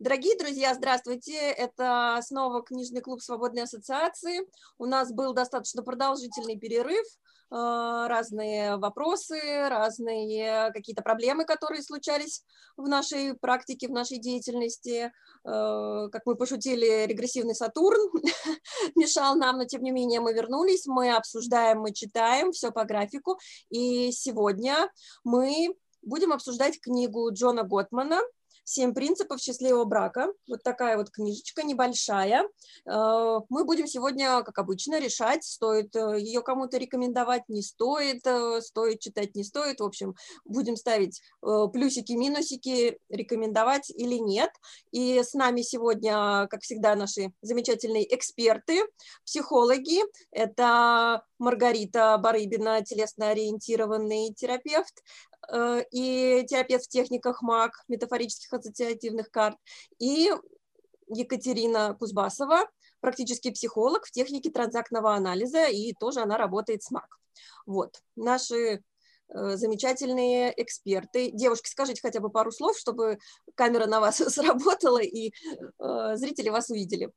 Дорогие друзья, здравствуйте. Это снова книжный клуб Свободной ассоциации. У нас был достаточно продолжительный перерыв, э, разные вопросы, разные какие-то проблемы, которые случались в нашей практике, в нашей деятельности. Э, как мы пошутили, регрессивный Сатурн мешал нам, но тем не менее мы вернулись, мы обсуждаем, мы читаем, все по графику. И сегодня мы будем обсуждать книгу Джона Готмана «Семь принципов счастливого брака». Вот такая вот книжечка небольшая. Э, мы будем сегодня, как обычно, решать, стоит э, ее кому-то рекомендовать, не стоит, э, стоит читать, не стоит. В общем, будем ставить плюсики, минусики, рекомендовать или нет. И с нами сегодня, как всегда, наши замечательные эксперты, психологи. Это Маргарита Барыбина, телесно-ориентированный терапевт, и терапевт в техниках МАК, метафорических ассоциативных карт, и Екатерина Кузбасова, практический психолог в технике транзактного анализа, и тоже она работает с МАК. Вот, наши э, замечательные эксперты. Девушки, скажите хотя бы пару слов, чтобы камера на вас сработала и э, зрители вас увидели.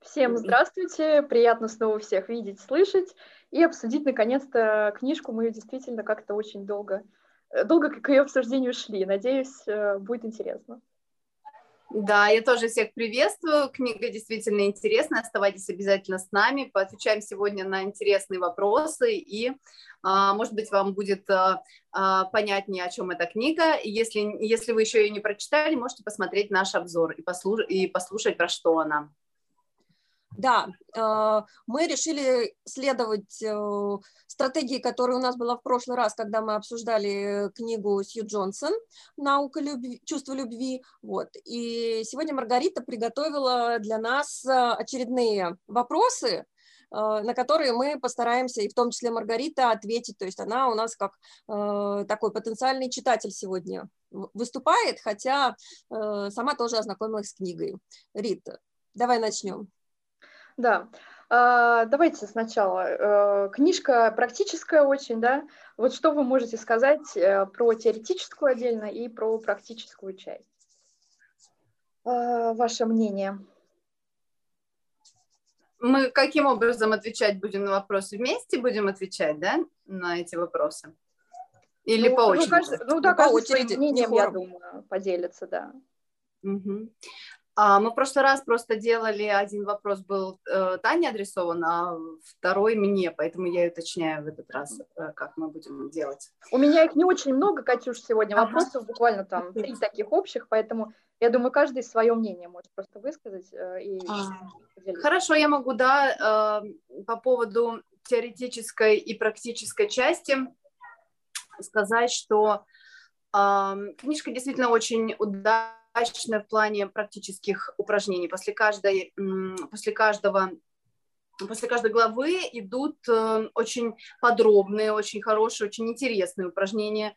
Всем здравствуйте, приятно снова всех видеть, слышать и обсудить наконец-то книжку. Мы ее действительно как-то очень долго долго к ее обсуждению шли. Надеюсь, э, будет интересно. Да, я тоже всех приветствую. Книга действительно интересная. Оставайтесь обязательно с нами. Поотвечаем сегодня на интересные вопросы и, а, может быть, вам будет а, а, понятнее, о чем эта книга. Если, если вы еще ее не прочитали, можете посмотреть наш обзор и послушать, и послушать про что она. Да, э, мы решили следовать э, стратегии, которая у нас была в прошлый раз, когда мы обсуждали книгу Сью Джонсон «Наука любви, чувство любви». Вот. И сегодня Маргарита приготовила для нас очередные вопросы, э, на которые мы постараемся, и в том числе Маргарита, ответить. То есть она у нас как такой потенциальный читатель сегодня выступает, хотя сама тоже ознакомилась с книгой. Рита, давай начнем. Да. А, давайте сначала. Э, книжка практическая очень, да? Вот что вы можете сказать э, про теоретическую отдельно и про практическую часть? А, ваше мнение? Мы каким образом отвечать будем на вопросы? Вместе будем отвечать, да, на эти вопросы? Или ну, по очереди? Ну, каждый, ну да, по очереди, мнением, я думаю, поделится, да. Угу. А, мы в прошлый раз просто делали, один вопрос был э, Тане адресован, а второй мне, поэтому я уточняю в этот раз, э, как мы будем делать. У меня их не очень много, Катюш, сегодня вопросов, ага. буквально там три таких общих, поэтому я думаю, каждый свое мнение может просто высказать. Э, и а. Хорошо, я могу, да, э, по поводу теоретической и практической части сказать, что э, книжка действительно очень удачная удачная в плане практических упражнений. После, каждой, после каждого после каждой главы идут э, очень подробные, очень хорошие, очень интересные упражнения.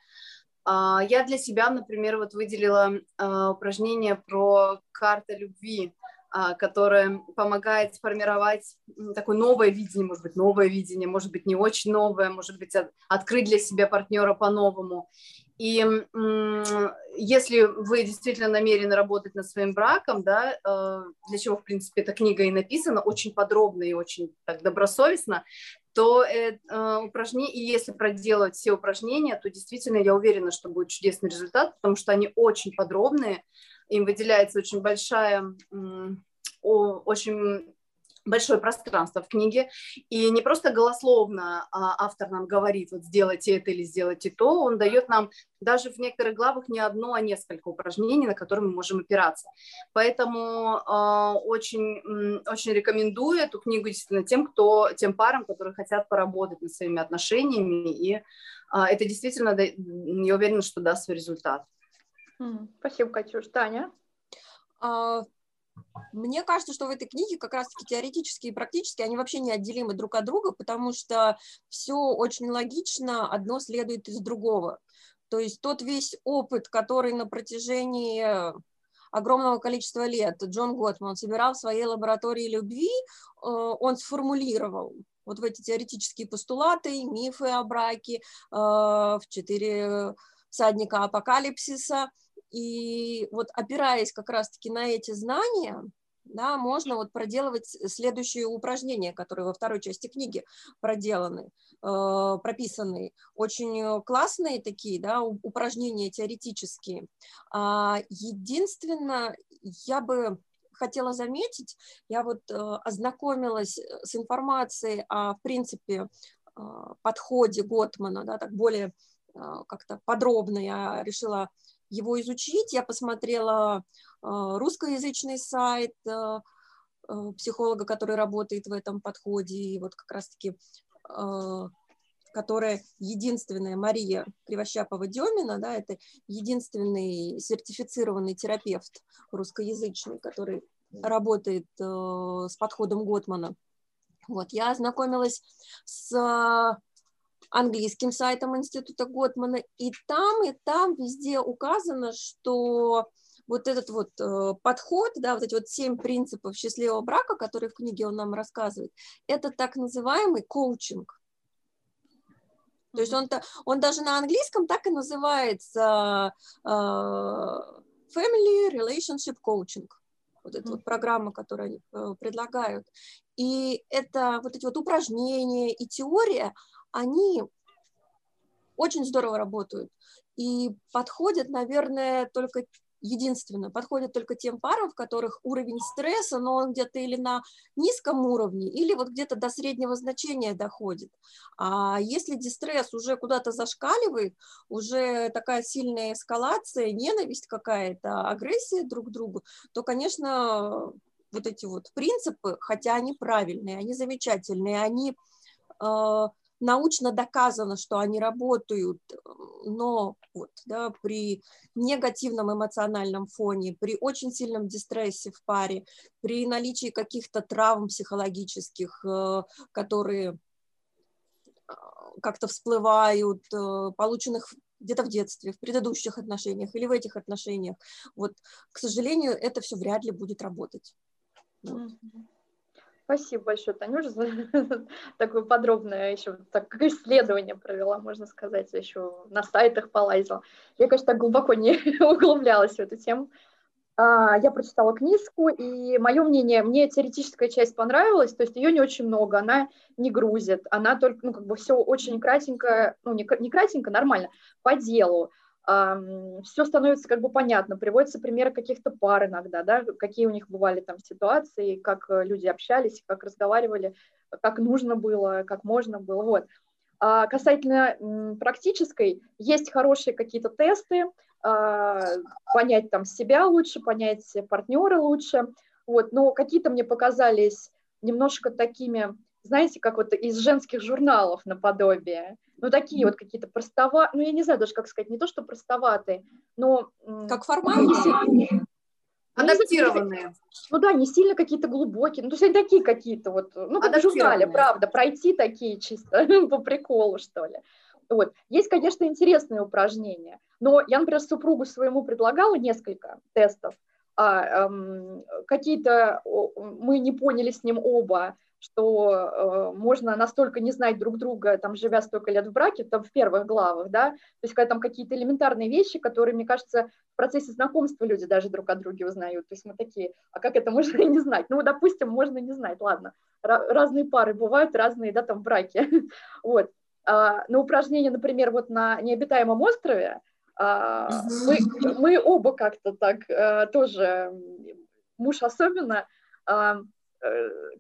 А, я для себя, например, вот выделила э, упражнение про карта любви, а, которое помогает сформировать такое новое видение, может быть, новое видение, может быть, не очень новое, может быть, открыть для себя партнера по-новому. И если вы действительно намерены работать над своим браком, да, э, для чего, в принципе, эта книга и написана, очень подробно и очень так добросовестно, то э, э, упражнение, и если проделать все упражнения, то действительно я уверена, что будет чудесный результат, потому что они очень подробные, им выделяется очень большая, очень большое пространство в книге, и не просто голословно а, автор нам говорит, вот сделайте это или сделайте то, он дает нам даже в некоторых главах не одно, а несколько упражнений, на которые мы можем опираться. Поэтому э, очень, очень рекомендую эту книгу действительно тем, кто, тем парам, которые хотят поработать над своими отношениями, и э, это действительно, я уверена, что даст свой результат. Спасибо, Катюш. Таня? Мне кажется, что в этой книге как раз-таки теоретически и практически они вообще неотделимы друг от друга, потому что все очень логично, одно следует из другого. То есть тот весь опыт, который на протяжении огромного количества лет Джон Готман собирал в своей лаборатории любви, э, он сформулировал вот в эти теоретические постулаты, мифы о браке, э, в четыре всадника апокалипсиса – и вот опираясь как раз-таки на эти знания, да, можно вот проделывать следующие упражнения, которые во второй части книги проделаны, э, прописаны. Очень классные такие, да, упражнения теоретические. А, единственное, я бы хотела заметить, я вот э, ознакомилась с информацией о, в принципе, э, подходе Готмана, да, так более э, как-то подробно я решила его изучить. Я посмотрела русскоязычный сайт психолога, который работает в этом подходе, и вот как раз-таки которая единственная, Мария Кривощапова-Демина, да, это единственный сертифицированный терапевт русскоязычный, который работает э, с подходом Готмана. Вот, я ознакомилась с английским сайтом Института Готмана, и там, и там везде указано, что вот этот вот э, подход, да, вот эти вот семь принципов счастливого брака, которые в книге он нам рассказывает, это так называемый коучинг. То есть он, он даже на английском так и называется э, Family Relationship Coaching. Вот эта вот программа, которую они э, предлагают. И это вот эти вот упражнения и теория, они очень здорово работают и подходят, наверное, только единственно, подходит только тем парам, в которых уровень стресса, но он где-то или на низком уровне, или вот где-то до среднего значения доходит. А если дистресс уже куда-то зашкаливает, уже такая сильная эскалация, ненависть какая-то, агрессия друг к другу, то, конечно, вот эти вот принципы, хотя они правильные, они замечательные, они э, научно доказано, что они работают, но вот, да, при негативном эмоциональном фоне, при очень сильном дистрессе в паре, при наличии каких-то травм психологических, э, которые э, как-то всплывают, э, полученных где-то в детстве, в предыдущих отношениях или в этих отношениях. Вот, к сожалению, это все вряд ли будет работать. Вот. Спасибо большое, Танюша, за такое подробное еще так, исследование провела, можно сказать, еще на сайтах полазила. Я, конечно, так глубоко не углублялась в эту тему. А, я прочитала книжку, и мое мнение, мне теоретическая часть понравилась, то есть ее не очень много, она не грузит, она только, ну, как бы все очень кратенько, ну, не, не кратенько, нормально, по делу все становится как бы понятно, приводятся примеры каких-то пар иногда, да, какие у них бывали там ситуации, как э, люди общались, как разговаривали, как нужно было, как можно было, вот. А касательно практической, есть хорошие какие-то тесты, а, понять там себя лучше, понять партнера лучше, вот, но какие-то мне показались немножко такими, знаете, как вот из женских журналов наподобие, ну, такие вот какие-то простова, ну, я не знаю даже, как сказать, не то, что простоватые, но... Как формальные? Адаптированные. Ну да, не сильно какие-то глубокие, ну то есть они такие какие-то вот, ну как в журнале, правда, пройти такие чисто по приколу, что ли. Вот. Есть, конечно, интересные упражнения, но я, например, супругу своему предлагала несколько тестов, а, эм, какие-то мы не поняли с ним оба, что э, можно настолько не знать друг друга, там, живя столько лет в браке, там, в первых главах, да, то есть когда там какие-то элементарные вещи, которые, мне кажется, в процессе знакомства люди даже друг о друге узнают, то есть мы такие, а как это можно не знать? Ну, допустим, можно не знать, ладно, разные пары бывают, разные, да, там, в браке, вот. А, на упражнение, например, вот на необитаемом острове, а, мы, мы оба как-то так а, тоже, муж особенно, а,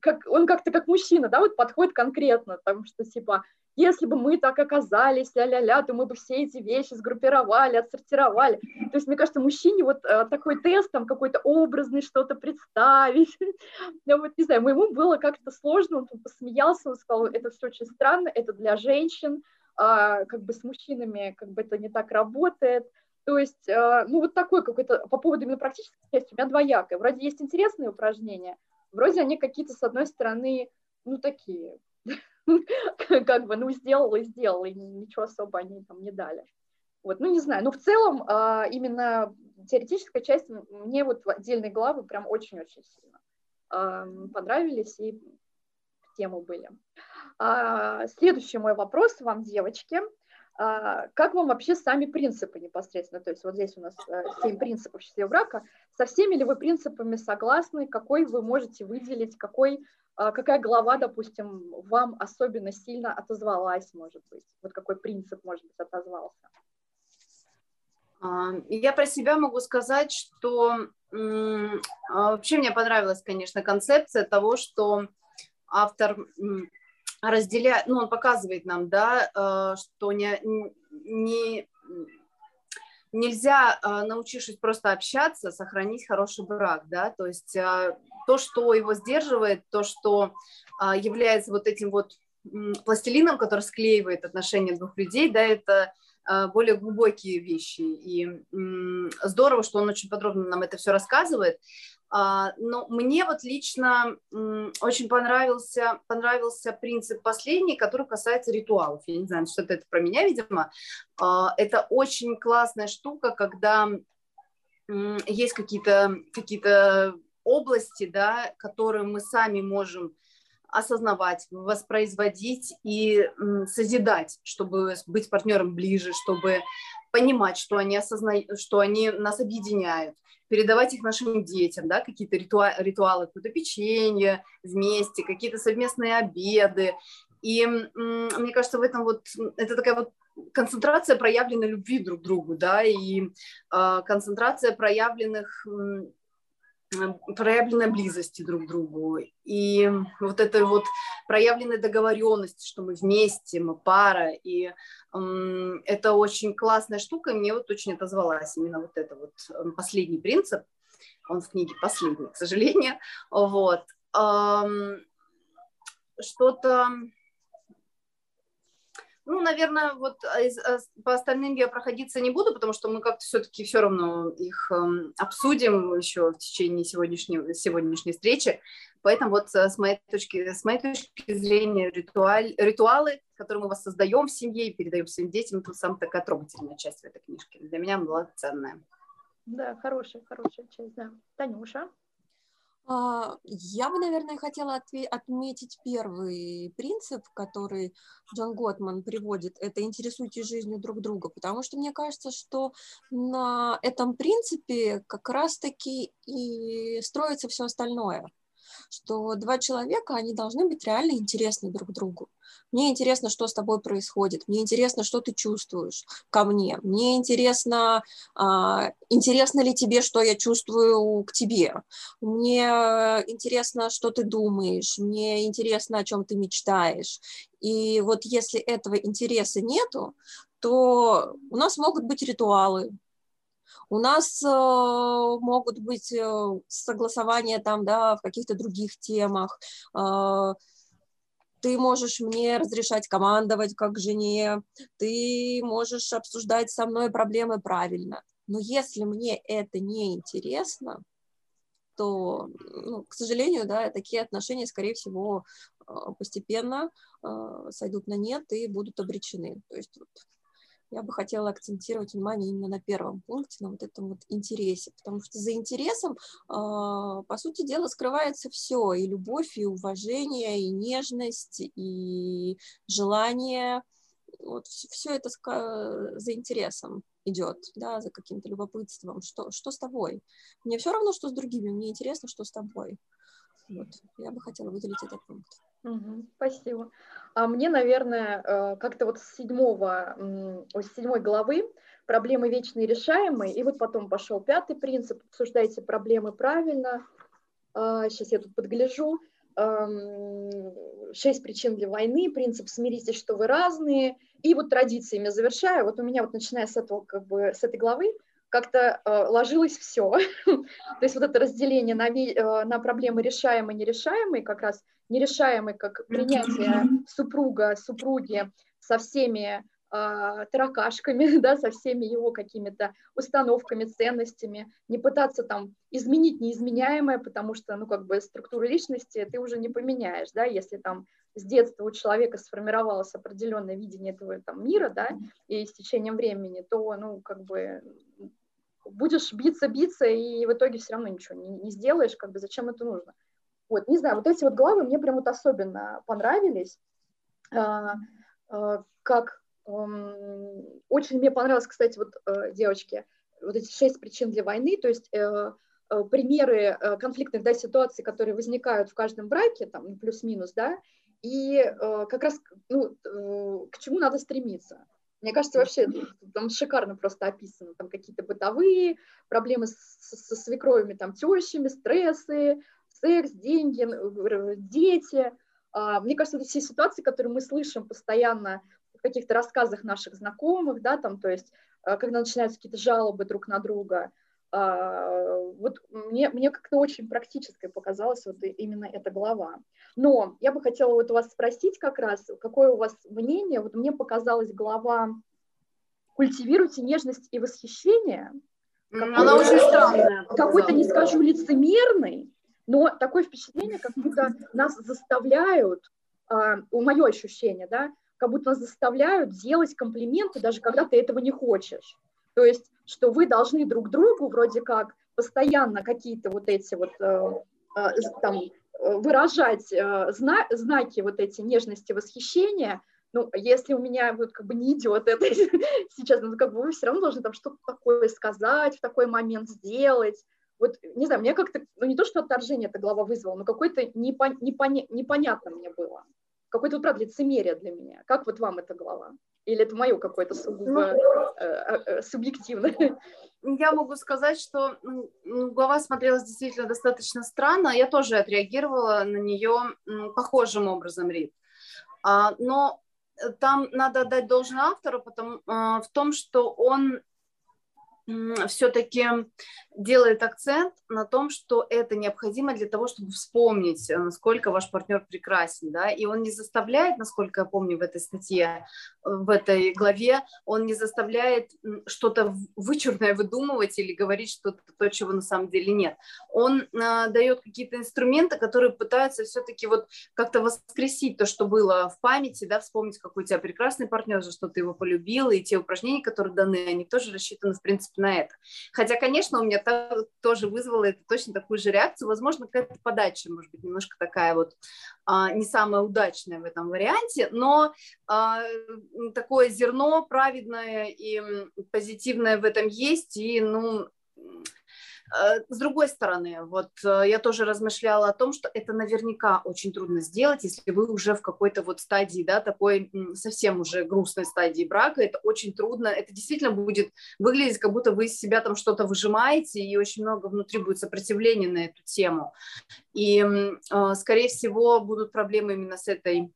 как, он как-то как мужчина, да, вот подходит конкретно, там, что типа, если бы мы так оказались, ля-ля-ля, то мы бы все эти вещи сгруппировали, отсортировали. То есть, мне кажется, мужчине вот э, такой тест, там, какой-то образный что-то представить, я вот, не знаю, моему было как-то сложно, он посмеялся, он сказал, это все очень странно, это для женщин, а, как бы с мужчинами как бы это не так работает, то есть, э, ну, вот такой какой-то, по поводу именно практической части, у меня двоякое. Вроде есть интересные упражнения, вроде они какие-то, с одной стороны, ну, такие, как бы, ну, сделал и сделал, и ничего особо они там не дали. Вот, ну, не знаю, но в целом а, именно теоретическая часть мне вот в отдельные главы прям очень-очень сильно понравились и в тему были. А, следующий мой вопрос вам, девочки. А, как вам вообще сами принципы непосредственно? То есть вот здесь у нас э, семь принципов счастливого брака. Со всеми ли вы принципами согласны? Какой вы можете выделить? Какой, а, какая глава, допустим, вам особенно сильно отозвалась, может быть? Вот какой принцип, может быть, отозвался? А, я про себя могу сказать, что вообще мне понравилась, конечно, концепция того, что автор разделяет, ну, он показывает нам, да, э, что не, не, нельзя, э, научившись просто общаться, сохранить хороший брак, да, то есть э, то, что его сдерживает, то, что является вот этим вот пластилином, который склеивает отношения двух людей, да, это более глубокие вещи. И здорово, что он очень подробно нам это все рассказывает. А, но мне вот лично очень понравился, понравился принцип последний, который касается ритуалов. Я не знаю, что это про меня, видимо. А, это очень классная штука, когда есть какие-то какие области, да, которые мы сами можем осознавать, воспроизводить и созидать, чтобы быть партнером ближе, чтобы понимать, что они, осознают, что они нас объединяют передавать их нашим детям, да, какие-то ритуалы, ритуалы какое-то печенье вместе, какие-то совместные обеды. И мне кажется, в этом вот, это такая вот концентрация проявленной любви друг к другу, да, и э, концентрация проявленных проявленной близости друг к другу. И вот этой вот проявленной договоренности, что мы вместе, мы пара. И эм, это очень классная штука, мне вот очень отозвалась именно вот это вот последний принцип. Он в книге последний, к сожалению. Вот. Эм, что-то ну, наверное, вот а а, по остальным я проходиться не буду, потому что мы как-то все-таки все равно их эм, обсудим еще в течение сегодняшней, сегодняшней встречи. Поэтому вот э, с моей точки, с моей точки зрения ритуаль, ритуалы, которые мы воссоздаем в семье и передаем своим детям, это самая такая трогательная часть в этой книжке. Для меня была ценная. Да, хорошая, хорошая часть, да. Танюша? А, я бы, наверное, хотела отметить первый принцип, который Джон Готман приводит, это интересуйтесь жизнью друг друга, потому что мне кажется, что на этом принципе как раз-таки и строится все остальное что два человека, они должны быть реально интересны друг другу. Мне интересно, что с тобой происходит, мне интересно, что ты чувствуешь ко мне, мне интересно, а, интересно ли тебе, что я чувствую к тебе, мне интересно, что ты думаешь, мне интересно, о чем ты мечтаешь. И вот если этого интереса нету, то у нас могут быть ритуалы, у нас э, могут быть э, согласования там, да, в каких-то других темах. Э, ты можешь мне разрешать командовать как жене, ты можешь обсуждать со мной проблемы правильно. Но если мне это не интересно, то, ну, к сожалению, да, такие отношения, скорее всего, постепенно сойдут на нет и будут обречены. То есть вот, я бы хотела акцентировать внимание именно на первом пункте, на вот этом вот интересе, потому что за интересом, а, по сути дела, скрывается все, и любовь, и уважение, и нежность, и желание, вот все это за интересом идет, да, за каким-то любопытством, что, что с тобой. Мне все равно, что с другими, мне интересно, что с тобой. Вот, я бы хотела выделить этот пункт. Спасибо. А мне, наверное, э, как-то вот с седьмого, с седьмой главы проблемы вечные решаемые, и вот потом пошел пятый принцип, обсуждайте проблемы правильно. Сейчас а, я тут подгляжу. Шесть причин для войны, принцип смиритесь, что вы разные, и вот традициями завершаю. Вот у меня вот начиная с этого, как бы, с этой главы, как-то э, ложилось все. То есть вот это разделение на, э, на проблемы решаемые, нерешаемые, как раз нерешаемые, как принятие супруга, супруги со всеми э, таракашками, да, со всеми его какими-то установками, ценностями, не пытаться там изменить неизменяемое, потому что, ну, как бы структуру личности ты уже не поменяешь, да, если там с детства у человека сформировалось определенное видение этого там, мира, да, и с течением времени, то, ну, как бы будешь биться, биться, и в итоге все равно ничего не, не сделаешь, как бы зачем это нужно. Вот, не знаю, вот эти вот главы мне прям вот особенно понравились, а, а, как очень мне понравилось, кстати, вот э, девочки, вот эти шесть причин для войны, то есть э, э, примеры конфликтных да, ситуаций, которые возникают в каждом браке, там плюс-минус, да, и как раз ну, к чему надо стремиться. Мне кажется, вообще там шикарно просто описано, там какие-то бытовые проблемы с, со свекровыми, там тещами, стрессы, секс, деньги, дети. А, мне кажется, это все ситуации, которые мы слышим постоянно в каких-то рассказах наших знакомых, да, там, то есть, а, когда начинаются какие-то жалобы друг на друга, вот мне, мне как-то очень практической показалась вот именно эта глава. Но я бы хотела вот у вас спросить как раз, какое у вас мнение, вот мне показалась глава «Культивируйте нежность и восхищение», она очень странная. Какой-то, не скажу, лицемерный, но такое впечатление, как будто нас заставляют, э, мое ощущение, да, как будто нас заставляют делать комплименты, даже когда ты этого не хочешь. То есть, что вы должны друг другу вроде как постоянно какие-то вот эти вот э, э, там выражать э, зна знаки вот эти нежности, восхищения, ну, если у меня вот как бы не идет это сейчас, ну, как бы вы все равно должны там что-то такое сказать, в такой момент сделать. Вот, не знаю, мне как-то, ну, не то, что отторжение эта глава вызвала, но какое-то непон, непоня, непонятно мне было какое-то, вот, правда, лицемерие для меня. Как вот вам эта глава? Или это мое какое-то сугубо ну, э, э, э, субъективное? Я могу сказать, что ну, глава смотрелась действительно достаточно странно. Я тоже отреагировала на нее похожим образом, Рит. А, но там надо отдать должное автору потому, а, в том, что он все-таки делает акцент на том, что это необходимо для того, чтобы вспомнить, э, насколько ваш партнер прекрасен, да, и он не заставляет, насколько я помню в этой статье, э, в этой главе, он не заставляет что-то вычурное выдумывать или говорить что-то то, чего на самом деле нет. Он э, дает какие-то инструменты, которые пытаются все-таки вот как-то воскресить то, что было в памяти, да, вспомнить, какой у тебя прекрасный партнер, за что ты его полюбила, и те упражнения, которые даны, они тоже рассчитаны, в принципе, на это. Хотя, конечно, у меня тоже вызвало это точно такую же реакцию. Возможно, какая-то подача, может быть, немножко такая вот а, не самая удачная в этом варианте, но а, такое зерно праведное и позитивное в этом есть, и, ну, с другой стороны, вот э, я тоже размышляла о том, что это наверняка очень трудно сделать, если вы уже в какой-то вот стадии, да, такой совсем уже грустной стадии брака, это очень трудно, это действительно будет выглядеть, как будто вы из себя там что-то выжимаете, и очень много внутри будет сопротивления на эту тему. И, э, скорее всего, будут проблемы именно с этой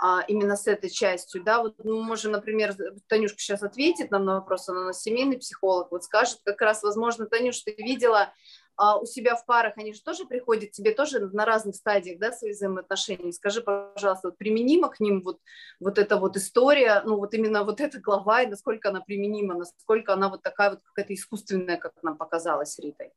а, именно с этой частью, да, вот мы можем, например, Танюшка сейчас ответит нам на вопрос, она у нас семейный психолог, вот скажет как раз, возможно, Танюш, ты видела а, у себя в парах, они же тоже приходят тебе тоже на разных стадиях, да, свои взаимоотношений, скажи, пожалуйста, вот применима к ним вот, вот эта вот история, ну вот именно вот эта глава, и насколько она применима, насколько она вот такая вот какая-то искусственная, как нам показалось Ритой.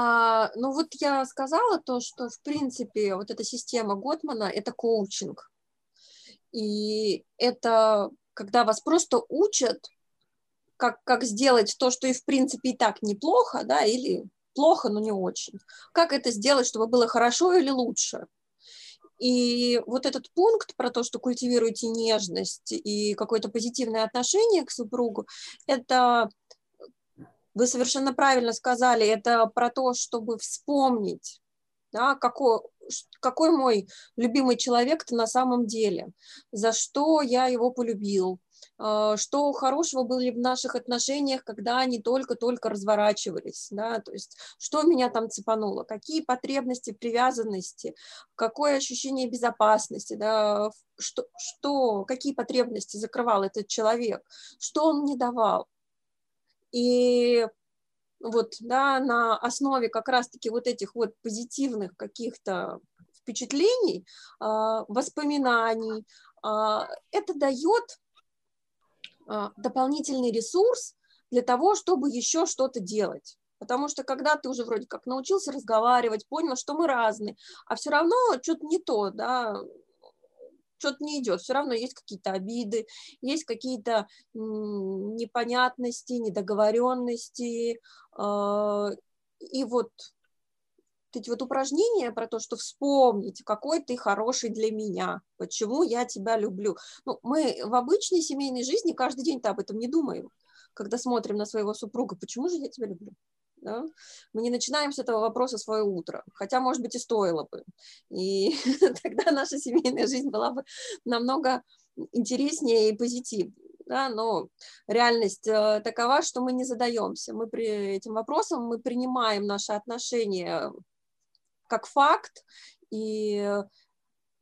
А, ну вот я сказала то, что в принципе вот эта система Готмана – это коучинг. И это когда вас просто учат, как, как сделать то, что и в принципе и так неплохо, да, или плохо, но не очень. Как это сделать, чтобы было хорошо или лучше. И вот этот пункт про то, что культивируете нежность и какое-то позитивное отношение к супругу, это вы совершенно правильно сказали, это про то, чтобы вспомнить, да, какой, какой мой любимый человек-то на самом деле, за что я его полюбил, а, что хорошего было в наших отношениях, когда они только-только разворачивались, да, то есть что меня там цепануло, какие потребности привязанности, какое ощущение безопасности, да, что, что, какие потребности закрывал этот человек, что он мне давал. И вот, да, на основе как раз-таки вот этих вот позитивных каких-то впечатлений, а, воспоминаний, а, это дает а, дополнительный ресурс для того, чтобы еще что-то делать. Потому что когда ты уже вроде как научился разговаривать, понял, что мы разные, а все равно что-то не то, да, что-то не идет, все равно есть какие-то обиды, есть какие-то непонятности, недоговоренности, а, и вот эти вот упражнения про то, что вспомнить, какой ты хороший для меня, почему я тебя люблю. Ну, мы в обычной семейной жизни каждый день-то об этом не думаем, когда смотрим на своего супруга, почему же я тебя люблю? Да? Мы не начинаем с этого вопроса свое утро, хотя, может быть, и стоило бы. И тогда наша семейная жизнь была бы намного интереснее и позитивнее. Да, но реальность э, такова, что мы не задаемся. Мы при этим вопросом мы принимаем наши отношения как факт, и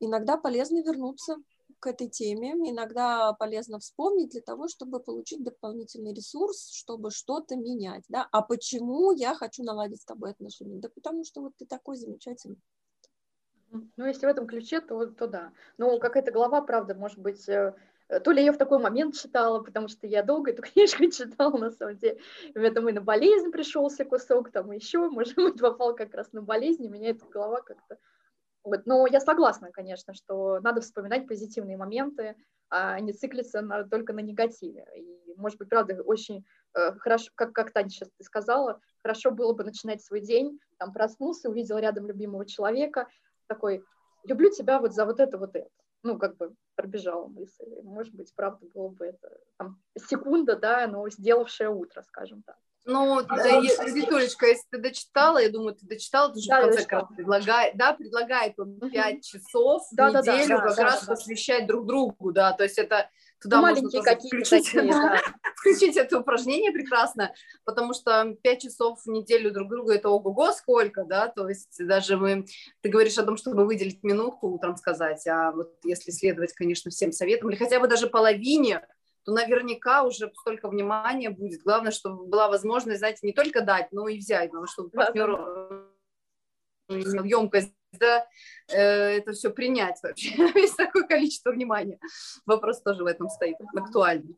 иногда полезно вернуться к этой теме. Иногда полезно вспомнить для того, чтобы получить дополнительный ресурс, чтобы что-то менять. Да? А почему я хочу наладить с тобой отношения? Да потому что вот ты такой замечательный. Ну, если в этом ключе, то, то да. Ну, какая-то глава, правда, может быть, э, то ли я в такой момент читала, потому что я долго эту книжку читала, на самом деле. В этом и на болезнь пришелся кусок, там еще, может быть, попал как раз на болезнь, и меня эта голова как-то. Но я согласна, конечно, что надо вспоминать позитивные моменты, а не циклиться на, только на негативе. И, может быть, правда, очень э, хорошо, как, как Таня сейчас ты сказала, хорошо было бы начинать свой день, там проснулся, увидел рядом любимого человека, такой, люблю тебя вот за вот это, вот это. Ну, как бы пробежала мысль. Может быть, правда, было бы это там, секунда, да, но сделавшая утро, скажем так. Ну, а Викторечка, если ты дочитала, я думаю, ты дочитала, ты же да, в конце концов предлагает, да, предлагает он 5 часов да, в неделю да, да, как да, раз да. посвящать друг другу, да, то есть это туда ну, можно включить, такие, да, включить это упражнение прекрасно, потому что 5 часов в неделю друг другу это ого-го сколько, да, то есть даже мы, ты говоришь о том, чтобы выделить минутку утром сказать, а вот если следовать, конечно, всем советам, или хотя бы даже половине, то наверняка уже столько внимания будет. Главное, чтобы была возможность, знаете, не только дать, но и взять, потому что партнеру емкость, да, э, это все принять вообще, есть такое количество внимания. Вопрос тоже в этом стоит, актуальный.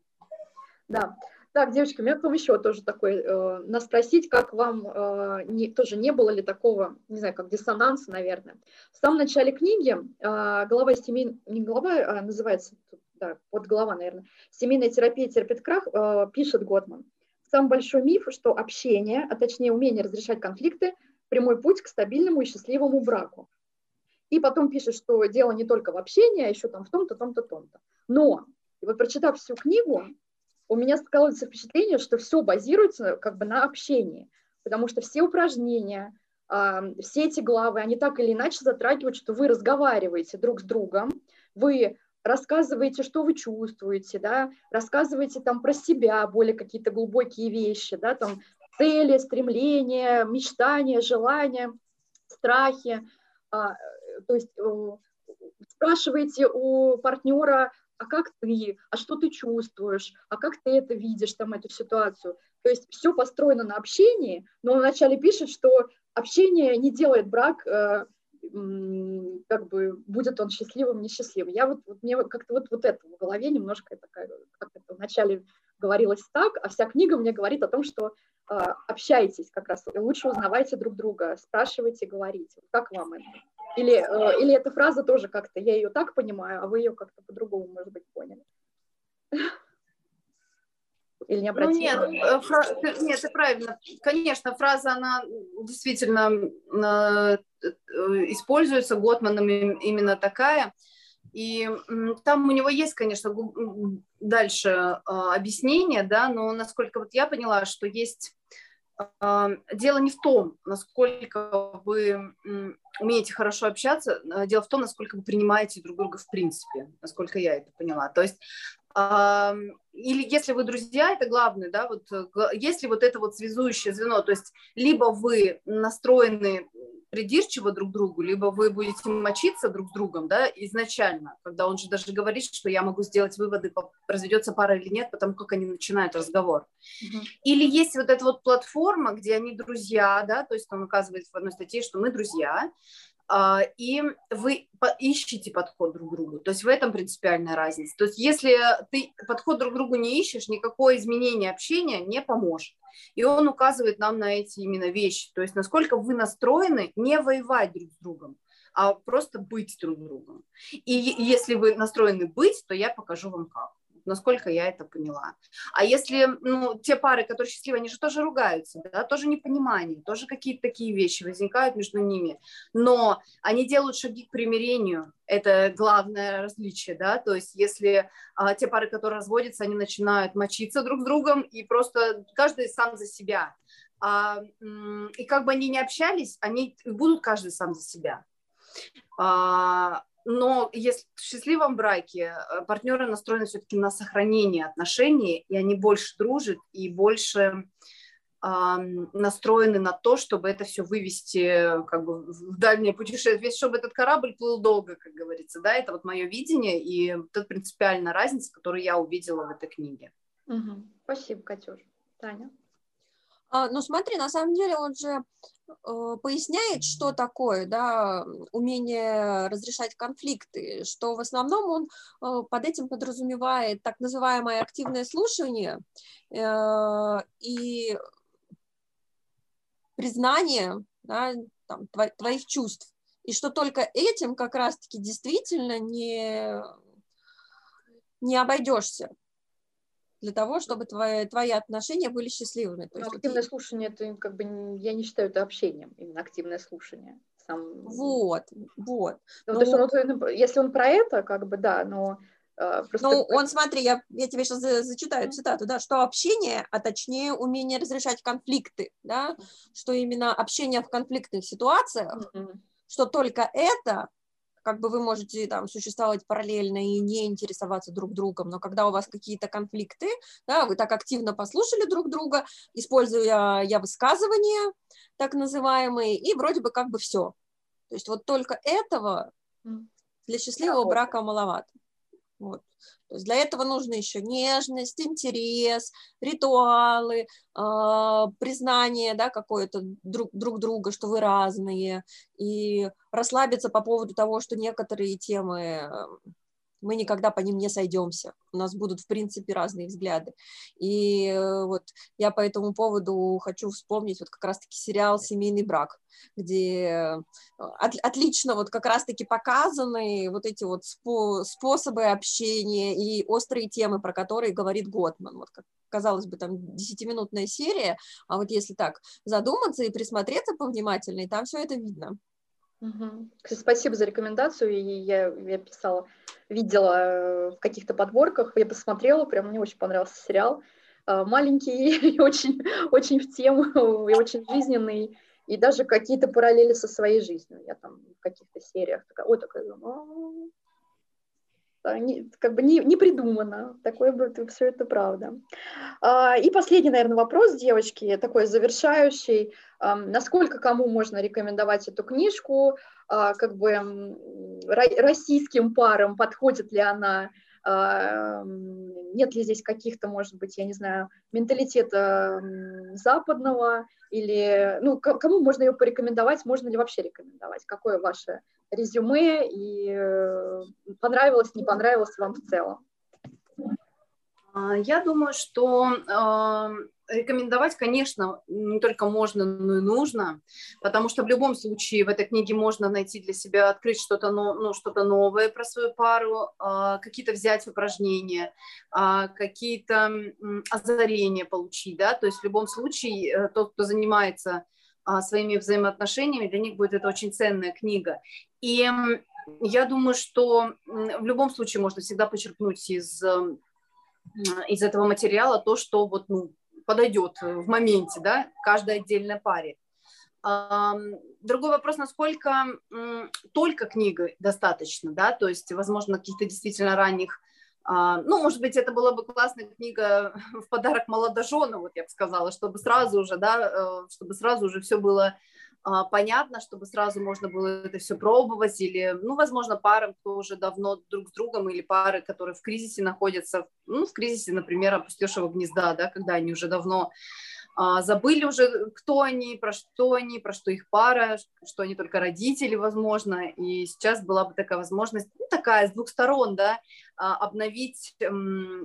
Да. Так, девочки, у меня к вам еще тоже такой, э, нас спросить, как вам э, не, тоже не было ли такого, не знаю, как диссонанса, наверное. В самом начале книги э, глава семей, не глава, а называется да, вот глава, наверное, «Семейная терапия терпит крах», э, пишет Готман. Самый большой миф, что общение, а точнее умение разрешать конфликты, прямой путь к стабильному и счастливому браку. И потом пишет, что дело не только в общении, а еще там в том-то, том-то, том-то. Но, и вот прочитав всю книгу, у меня складывается впечатление, что все базируется как бы на общении, потому что все упражнения, все эти главы, они так или иначе затрагивают, что вы разговариваете друг с другом, вы рассказываете, что вы чувствуете, да, рассказываете там про себя более какие-то глубокие вещи, да, там цели, стремления, мечтания, желания, страхи, а, то есть э, спрашиваете у партнера, а как ты, а что ты чувствуешь, а как ты это видишь, там, эту ситуацию. То есть все построено на общении, но он вначале пишет, что общение не делает брак э, как бы будет он счастливым, несчастливым. Я вот, вот мне как-то вот, вот это в голове немножко такая, как это вначале говорилось так, а вся книга мне говорит о том, что э, общайтесь как раз, лучше узнавайте друг друга, спрашивайте, говорите. Как вам это? Или, э, или эта фраза тоже как-то, я ее так понимаю, а вы ее как-то по-другому, может быть, поняли. Или не обратили? Ну, нет, э, фра... нет, это правильно. Конечно, фраза, она действительно э, используется Готманом именно такая. И там у него есть, конечно, дальше объяснение, да, но насколько вот я поняла, что есть дело не в том, насколько вы умеете хорошо общаться, дело в том, насколько вы принимаете друг друга в принципе, насколько я это поняла. То есть или если вы друзья, это главное, да, вот если вот это вот связующее звено, то есть либо вы настроены придирчиво друг к другу, либо вы будете мочиться друг с другом, да, изначально, когда он же даже говорит, что я могу сделать выводы, разведется пара или нет, потому как они начинают разговор. Mm-hmm. Или есть вот эта вот платформа, где они друзья, да, то есть он указывает в одной статье, что мы друзья, и вы ищете подход друг к другу. То есть в этом принципиальная разница. То есть если ты подход друг к другу не ищешь, никакое изменение общения не поможет. И он указывает нам на эти именно вещи. То есть насколько вы настроены не воевать друг с другом, а просто быть друг с другом. И если вы настроены быть, то я покажу вам как. Насколько я это поняла. А если, ну, те пары, которые счастливы, они же тоже ругаются, да, тоже непонимание, тоже какие-то такие вещи возникают между ними, но они делают шаги к примирению, это главное различие, да, то есть если а, те пары, которые разводятся, они начинают мочиться друг с другом и просто каждый сам за себя, а, и как бы они не общались, они будут каждый сам за себя. А, но если в счастливом браке э, партнеры настроены все-таки на сохранение отношений, и они больше дружат и больше настроены на то, чтобы это все вывести как бы в дальнее путешествие, чтобы этот корабль плыл долго, как говорится, да, это вот мое видение и это принципиальная разница, которую я увидела в этой книге. Угу. Спасибо, Катюш. Таня? А, ну, смотри, на самом деле он же э, поясняет, что такое, да, умение разрешать конфликты, что в основном он э, под этим подразумевает так называемое активное слушание э, и признание да, там, твоих чувств, и что только этим как раз-таки действительно не, не обойдешься для того, чтобы твои, твои отношения были счастливыми. То есть, активное вот... слушание, это как бы, я не считаю это общением, именно активное слушание. Сам... Вот, вот. Ну, но... то есть он, если он про это, как бы, да, но Uh, просто... Ну, он, смотри, я, я тебе сейчас зачитаю цитату, да, что общение, а точнее умение разрешать конфликты, да, что именно общение в конфликтных ситуациях, mm-hmm. что только это как бы вы можете там существовать параллельно и не интересоваться друг другом, но когда у вас какие-то конфликты, да, вы так активно послушали друг друга, используя я высказывания, так называемые, и вроде бы как бы все. То есть вот только этого для счастливого брака маловато. Вот. То есть для этого нужно еще нежность, интерес, ритуалы, э, признание да, какое-то друг, друг друга, что вы разные, и расслабиться по поводу того, что некоторые темы мы никогда по ним не сойдемся. У нас будут, в принципе, разные взгляды. И э, вот я по этому поводу хочу вспомнить вот как раз-таки сериал «Семейный брак», где э, от, отлично вот как раз-таки показаны вот эти вот спо, способы общения и острые темы, про которые говорит Готман. Вот как казалось бы, там десятиминутная серия, а вот если так задуматься и присмотреться повнимательнее, там все это видно. Угу. Спасибо за рекомендацию. Я, я писала, видела э, в каких-то подборках, я посмотрела, прям мне очень понравился сериал. Э, маленький и очень, очень в тему, и очень жизненный, и даже какие-то параллели со своей жизнью. Я там в каких-то сериях такая, ой, такая, думаю, не, как бы не, не придумано. Такое бы все это правда. А, и последний, наверное, вопрос, девочки, такой завершающий. Насколько кому можно рекомендовать эту книжку? А, как бы российским парам подходит ли она? А, нет ли здесь каких-то, может быть, я не знаю, менталитета западного? Или, ну, кому можно ее порекомендовать? Можно ли вообще рекомендовать? Какое ваше резюме и э, понравилось, не понравилось вам в целом? А, я думаю, что рекомендовать, конечно, не только можно, но и нужно, потому что в любом случае в этой книге можно найти для себя, открыть что-то ну, что новое про свою пару, э, какие-то взять упражнения, э, какие-то озарения получить, да, то есть в любом случае э, тот, кто занимается своими взаимоотношениями, для них будет это очень ценная книга. И я думаю, что в любом случае можно всегда почерпнуть из, из этого материала то, что вот, ну, подойдет в моменте, да, каждой отдельной паре. Другой вопрос, насколько только книга достаточно, да, то есть, возможно, каких-то действительно ранних ну, может быть, это была бы классная книга в подарок молодожену, вот я бы сказала, чтобы сразу уже, да, э, чтобы сразу уже все было а, понятно, чтобы сразу можно было это все пробовать, или, ну, возможно, парам, кто уже давно друг с другом, или пары, которые в кризисе находятся, ну, в кризисе, например, опустевшего гнезда, да, когда они уже давно а, забыли уже, кто они, про что они, про что их пара, что они только родители, возможно, и сейчас была бы такая возможность, ну, такая с двух сторон, да, а, обновить,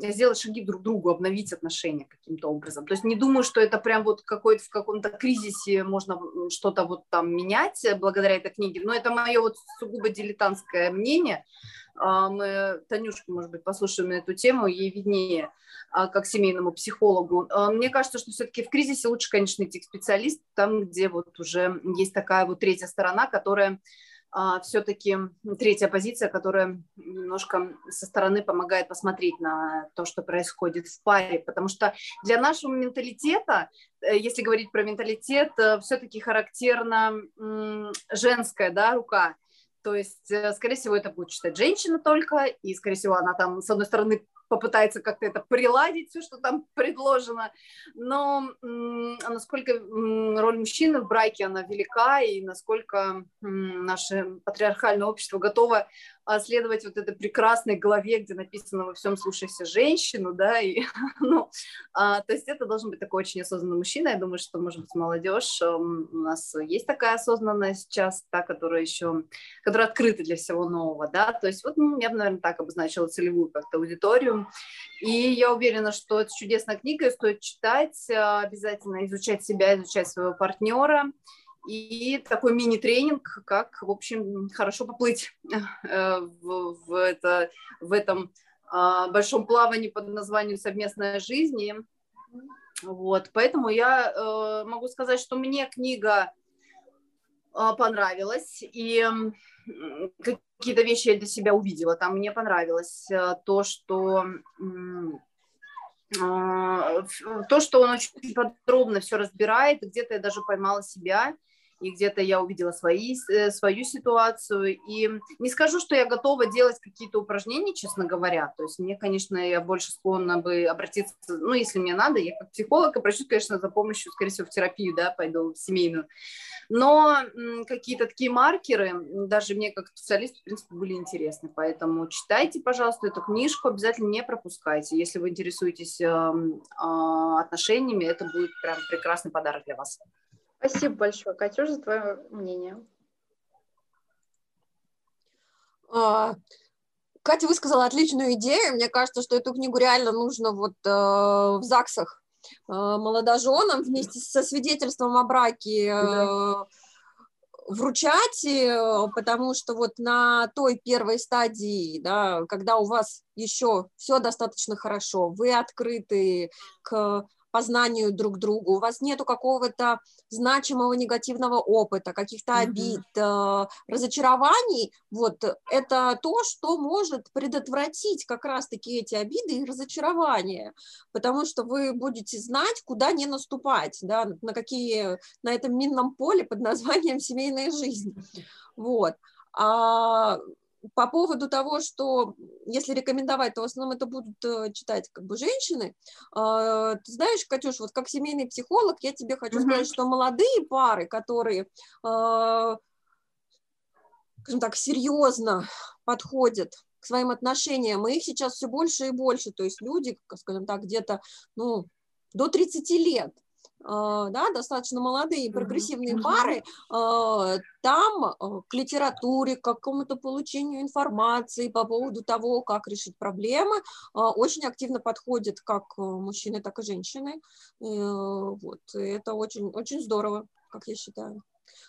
сделать шаги друг к другу, обновить отношения каким-то образом. То есть не думаю, что это прям вот какой-то в каком-то кризисе можно что-то вот там менять благодаря этой книге, но это мое вот сугубо дилетантское мнение. А, мы Танюшку, может быть, послушаем на эту тему, ей виднее, а, как семейному психологу. Мне кажется, что все-таки в кризисе лучше, конечно, идти к специалисту, там, где вот уже есть такая вот третья сторона, которая а, все-таки третья позиция, которая немножко со стороны помогает посмотреть на то, что происходит в паре, потому что для нашего менталитета, э, если говорить про менталитет, э, все-таки характерна женская да, рука. То есть, э, скорее всего, это будет читать женщина только, и, скорее всего, она там, с одной стороны, попытается как-то это приладить, все, что там предложено. Но насколько роль мужчины в браке, она велика, и насколько наше патриархальное общество готово а, следовать вот этой прекрасной главе, где написано «Во всем слушайся женщину», да, и, ну, а, то есть это должен быть такой очень осознанный мужчина. Я думаю, что, может быть, молодежь, эм, у нас есть такая осознанная сейчас, та, которая еще, которая открыта для всего нового, да, то есть вот ну, я бы, наверное, так обозначила целевую как-то аудиторию, и я уверена, что это чудесная книга, стоит читать, а, обязательно изучать себя, изучать своего партнера, и такой мини-тренинг, как, в общем, хорошо поплыть э, в, в, это, в этом а, большом плавании под названием «Совместная жизнь». вот, поэтому я э, могу сказать, что мне книга э, понравилась, и какие-то вещи я для себя увидела. Там мне понравилось то, что то, что он очень подробно все разбирает, где-то я даже поймала себя, и где-то я увидела свои, э, свою ситуацию. И не скажу, что я готова делать какие-то упражнения, честно говоря. То есть мне, конечно, я больше склонна бы обратиться, ну, если мне надо, я как психолог обращусь, конечно, за помощью, скорее всего, в терапию, да, пойду в семейную. Но какие-то такие маркеры, даже мне как специалисту, в принципе, были интересны. Поэтому читайте, пожалуйста, эту книжку, обязательно не пропускайте. Если вы интересуетесь эм, а, отношениями, это будет прям прекрасный подарок для вас. Спасибо большое, Катюш, за твое мнение. А, Катя высказала отличную идею. Мне кажется, что эту книгу реально нужно вот э, в ЗАГСах э, молодоженам вместе со свидетельством о браке э, вручать, э, потому что вот на той первой стадии, да, когда у вас еще все достаточно хорошо, вы открыты к познанию друг другу, у вас нету какого-то значимого негативного опыта, каких-то mm-hmm. обид, э, разочарований, вот это то, что может предотвратить как раз-таки эти обиды и разочарования, потому что вы будете знать, куда не наступать, да, на какие, на этом минном поле под названием семейная жизнь, вот. А по поводу того, что если рекомендовать, то в основном это будут э, читать как бы женщины. А, ты знаешь, Катюш, вот как семейный психолог, я тебе хочу mm-hmm. сказать, что молодые пары, которые, а, скажем так, серьезно подходят к своим отношениям, и их сейчас все больше и больше, то есть люди, скажем так, где-то, ну, до 30 лет, да, достаточно молодые прогрессивные пары, а, там а, к литературе, к какому-то получению информации по поводу того, как решить проблемы, очень активно подходят как мужчины, так и женщины. Вот. Это очень, очень здорово, как я считаю.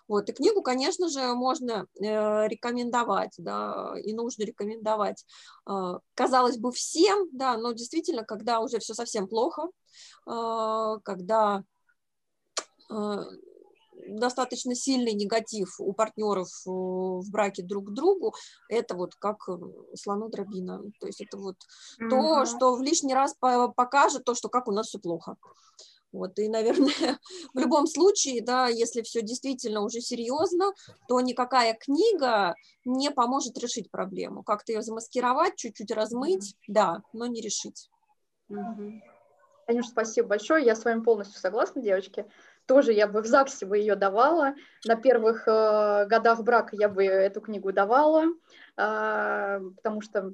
Вот, и книгу, конечно же, можно э, рекомендовать, да, и нужно рекомендовать, э, казалось бы, всем, да, но действительно, когда уже все совсем плохо, э, когда Э, достаточно сильный негатив у партнеров э, в браке друг к другу, это вот как э, слону дробина. То есть это вот mm-hmm. то, что в лишний раз покажет то, что как у нас все плохо. Вот, и, наверное, в любом случае, да, если все действительно уже серьезно, то никакая книга не поможет решить проблему. Как-то ее замаскировать, чуть-чуть размыть, mm-hmm. да, но не решить. Mm-hmm. Спасибо большое. Я с вами полностью согласна, девочки тоже я бы в ЗАГСе бы ее давала. На первых э, годах брака я бы эту книгу давала, э, потому что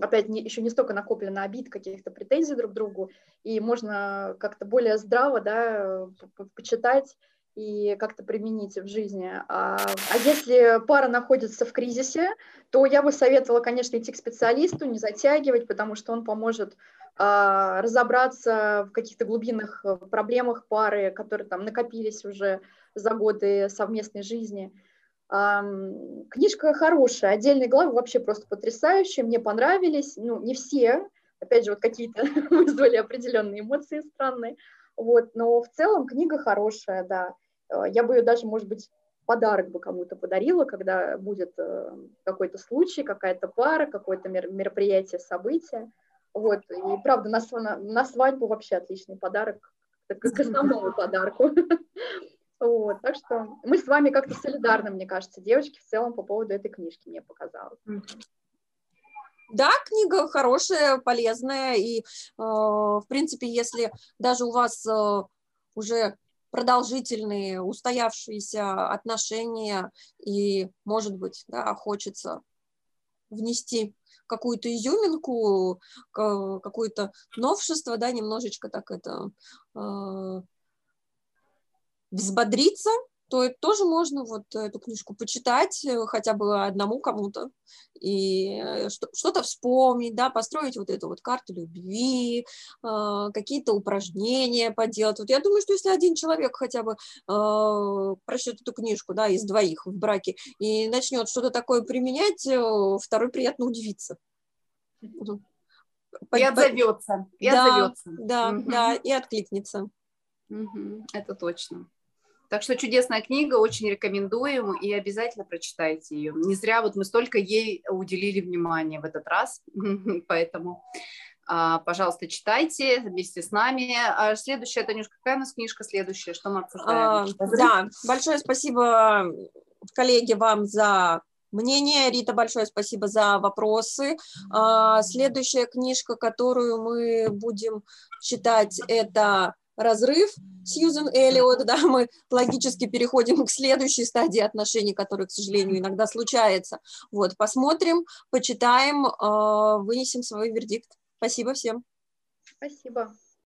опять не, еще не столько накоплено обид, каких-то претензий друг к другу, и можно как-то более здраво, да, почитать и как-то применить в жизни. А, а если пара находится в кризисе, то я бы советовала, конечно, идти к специалисту, не затягивать, потому что он поможет разобраться в каких-то глубинных э, проблемах пары, которые там накопились уже за годы совместной жизни. А, книжка хорошая, отдельные главы вообще просто потрясающие, мне понравились, ну, не все, опять же, вот какие-то вызвали определенные эмоции странные, вот, но в целом книга хорошая, да. Э, я бы ее даже, может быть, подарок бы кому-то подарила, когда будет э, какой-то случай, какая-то пара, какое-то мероприятие, событие. Вот, и правда, на, на, на свадьбу вообще отличный подарок, к основному подарку. Вот, так что мы с вами как-то солидарны, мне кажется, девочки, в целом по поводу этой книжки, мне показалось. Да, книга хорошая, полезная, и, э, в принципе, если даже у вас э, уже продолжительные, устоявшиеся отношения, и, может быть, да, хочется внести какую-то изюминку, какое-то новшество, да, немножечко так это э, взбодриться, то тоже можно вот эту книжку почитать э, хотя бы одному кому-то и э, что-то вспомнить, да, построить вот эту вот карту любви, э, какие-то упражнения поделать. Вот я думаю, что если один человек хотя бы прочтет эту книжку, да, из двоих в браке и начнет что-то такое применять, второй приятно удивится. И отзовется. И да, отзовется. Да, угу. да, и откликнется. Угу, это точно. Так что чудесная книга, очень рекомендуем и обязательно прочитайте ее. Не зря вот мы столько ей уделили внимания в этот раз, поэтому, а, пожалуйста, читайте вместе с нами. А следующая, Танюшка, какая у нас книжка следующая? Что мы обсуждаем? А, да, большое спасибо, коллеги, вам за мнение. Рита, большое спасибо за вопросы. Следующая книжка, которую мы будем читать, это разрыв Сьюзен Эллиот, да, мы логически переходим к следующей стадии отношений, которая, к сожалению, иногда случается. Вот, посмотрим, почитаем, а, вынесем свой вердикт. Спасибо всем. Спасибо.